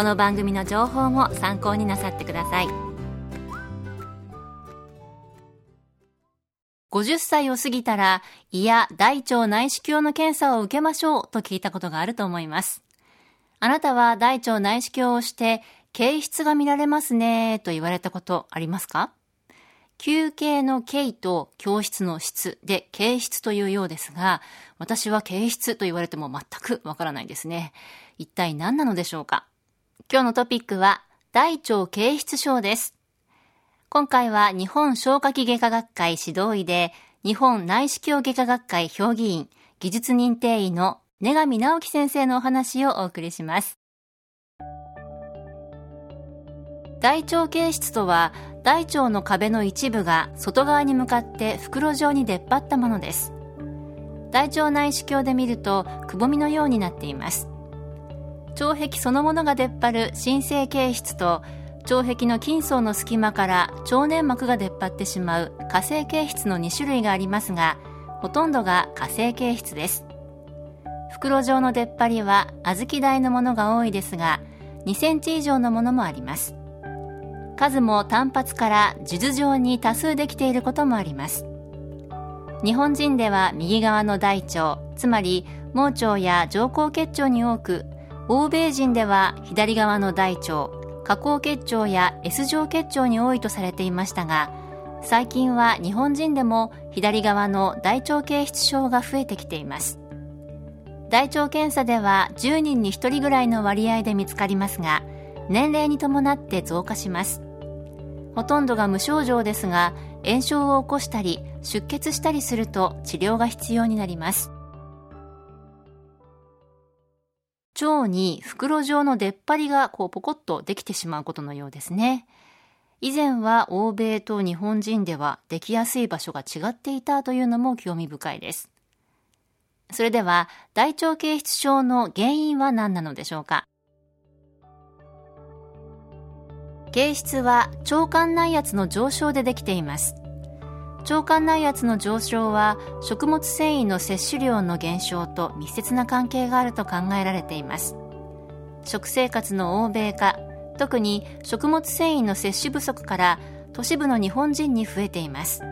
この番組の情報も参考になさってください。50歳を過ぎたら胃や大腸内視鏡の検査を受けましょうと聞いたことがあると思います。あなたは大腸内視鏡をして形質が見られますねと言われたことありますか？休憩の形と教室の質で形質というようですが、私は形質と言われても全くわからないですね。一体何なのでしょうか？今日のトピックは大腸形質症です。今回は日本消化器外科学会指導医で、日本内視鏡外科学会評議員、技術認定医の根上直樹先生のお話をお送りします。大腸形質とは大腸の壁の一部が外側に向かって袋状に出っ張ったものです大腸内視鏡で見るとくぼみのようになっています腸壁そのものが出っ張る新生形質と腸壁の筋層の隙間から腸粘膜が出っ張ってしまう火星形質の2種類がありますがほとんどが火星形質です。袋状の出っ張りは小豆大のものが多いですが2センチ以上のものもあります。数も単発から数珠状に多数できていることもあります。日本人では右側の大腸つまり盲腸や上行結腸に多く欧米人では左側の大腸下行結腸や S 状結腸に多いとされていましたが最近は日本人でも左側の大腸形質症が増えてきています。大腸検査では10人に1人ぐらいの割合で見つかりますが年齢に伴って増加します。ほとんどが無症状ですが炎症を起こしたり出血したりすると治療が必要になります。腸に袋状の出っ張りがこうポコッとできてしまうことのようですね。以前は欧米と日本人ではできやすい場所が違っていたというのも興味深いです。それでは大腸形質症の原因は何なのでしょうか？形質は腸管内圧の上昇でできています。腸管内圧の上昇は食物繊維の摂取量の減少と密接な関係があると考えられています。食生活の欧米化特に食物繊維の摂取不足から都市部の日本人に増えています。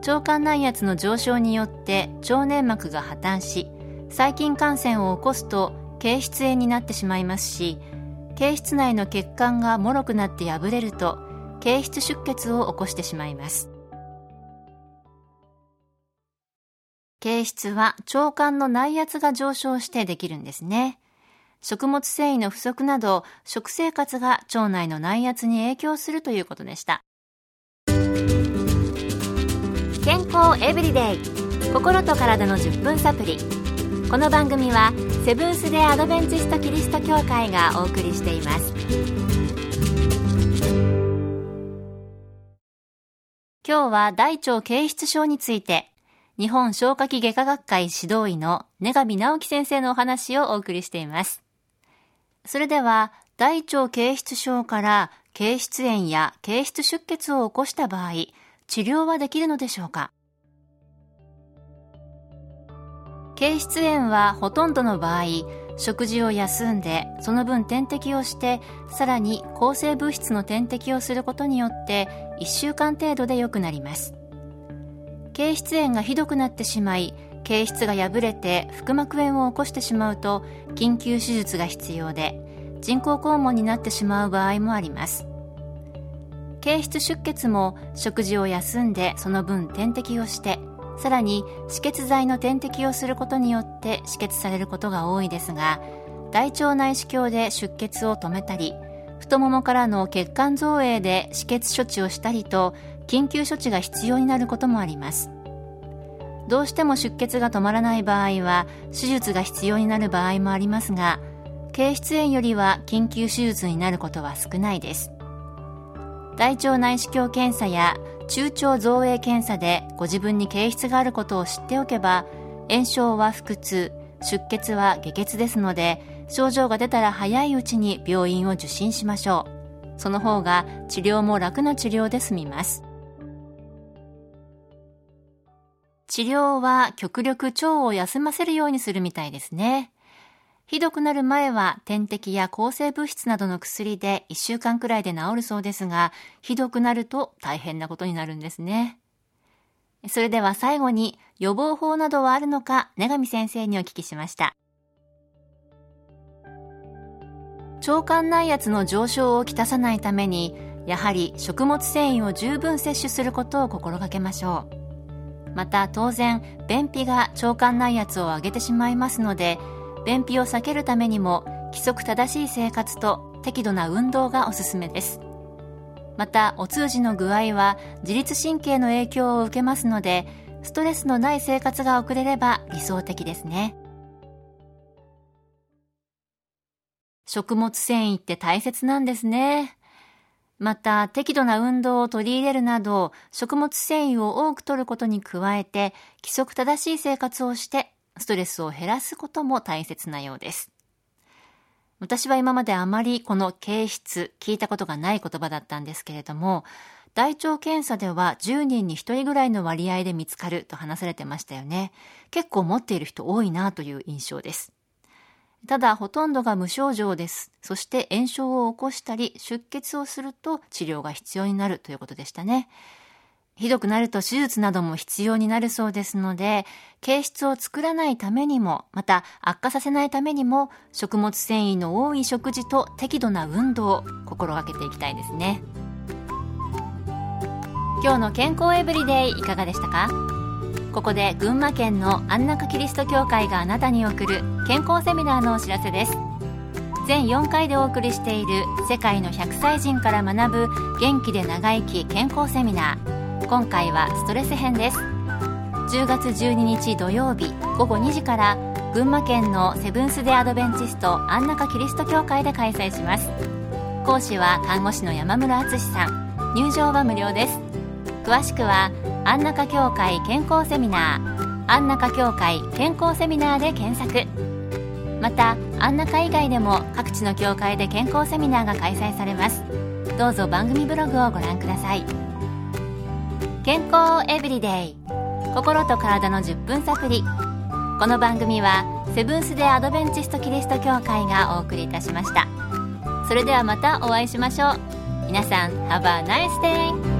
腸管内圧の上昇によって腸粘膜が破綻し細菌感染を起こすと経質炎になってしまいますし経質内の血管が脆くなって破れると経質出血を起こしてしまいます。経質は腸管の内圧が上昇してできるんですね。食物繊維の不足など食生活が腸内の内圧に影響するということでした。健康エブリデイ。心と体の10分サプリ。この番組はセブンス・デ・アドベンチスト・キリスト教会がお送りしています。今日は大腸形質症について日本消化器外科学会指導医の根上直樹先生のお話をお送りしています。それでは大腸形質症から形質炎や形質出血を起こした場合治療はできるのでしょうか？経質炎はほとんどの場合食事を休んでその分点滴をしてさらに抗生物質の点滴をすることによって1週間程度で良くなります。経質炎がひどくなってしまい経質が破れて腹膜炎を起こしてしまうと緊急手術が必要で人工肛門になってしまう場合もあります。経質出血も食事を休んでその分点滴をしてさらに止血剤の点滴をすることによって止血されることが多いですが大腸内視鏡で出血を止めたり太ももからの血管造影で止血処置をしたりと緊急処置が必要になることもあります。どうしても出血が止まらない場合は手術が必要になる場合もありますが経質炎よりは緊急手術になることは少ないです。大腸内視鏡検査や中腸造影検査でご自分に経質があることを知っておけば炎症は腹痛出血は下血ですので症状が出たら早いうちに病院を受診しましょう。その方が治療も楽な治療で済みます。治療は極力腸を休ませるようにするみたいですねひどくなる前は点滴や抗生物質などの薬で1週間くらいで治るそうですが、ひどくなると大変なことになるんですね。それでは最後に予防法などはあるのか、根上先生にお聞きしました。腸管内圧の上昇をきたさないために、やはり食物繊維を十分摂取することを心がけましょう。また当然、便秘が腸管内圧を上げてしまいますので、便秘を避けるためにも規則正しい生活と適度な運動がおすすめです。またお通じの具合は自律神経の影響を受けますのでストレスのない生活が送れれば理想的ですね。食物繊維って大切なんですね。また適度な運動を取り入れるなど食物繊維を多く摂ることに加えて規則正しい生活をしてストレスを減らすことも大切なようです。私は今まであまりこの形質聞いたことがない言葉だったんですけれども、大腸検査では10人に1人ぐらいの割合で見つかると話されてましたよね。結構持っている人多いなという印象です。ただ、ほとんどが無症状です。そして炎症を起こしたり、出血をすると治療が必要になるということでしたね。ひどくなると手術なども必要になるそうですので、形質を作らないためにも、また悪化させないためにも、食物繊維の多い食事と適度な運動を心がけていきたいですね。今日の健康エブリデイいかがでしたか？ここで群馬県の安中キリスト教会があなたに送る健康セミナーのお知らせです。全4回でお送りしている世界の100歳人から学ぶ元気で長生き健康セミナー。今回はストレス編です。10月12日土曜日午後2時から群馬県のセブンス・デ・アドベンチスト安中キリスト教会で開催します。講師は看護師の山村敦さん。入場は無料です。詳しくは安中協会健康セミナー。安中協会健康セミナーで検索。また安中以外でも各地の教会で健康セミナーが開催されます。どうぞ番組ブログをご覧ください。健康エブリデイ。心と体の10分サプリこの番組はセブンス・デ・アドベンチスト・キリスト教会がお送りいたしました。それではまたお会いしましょう。皆さん Have a nice day!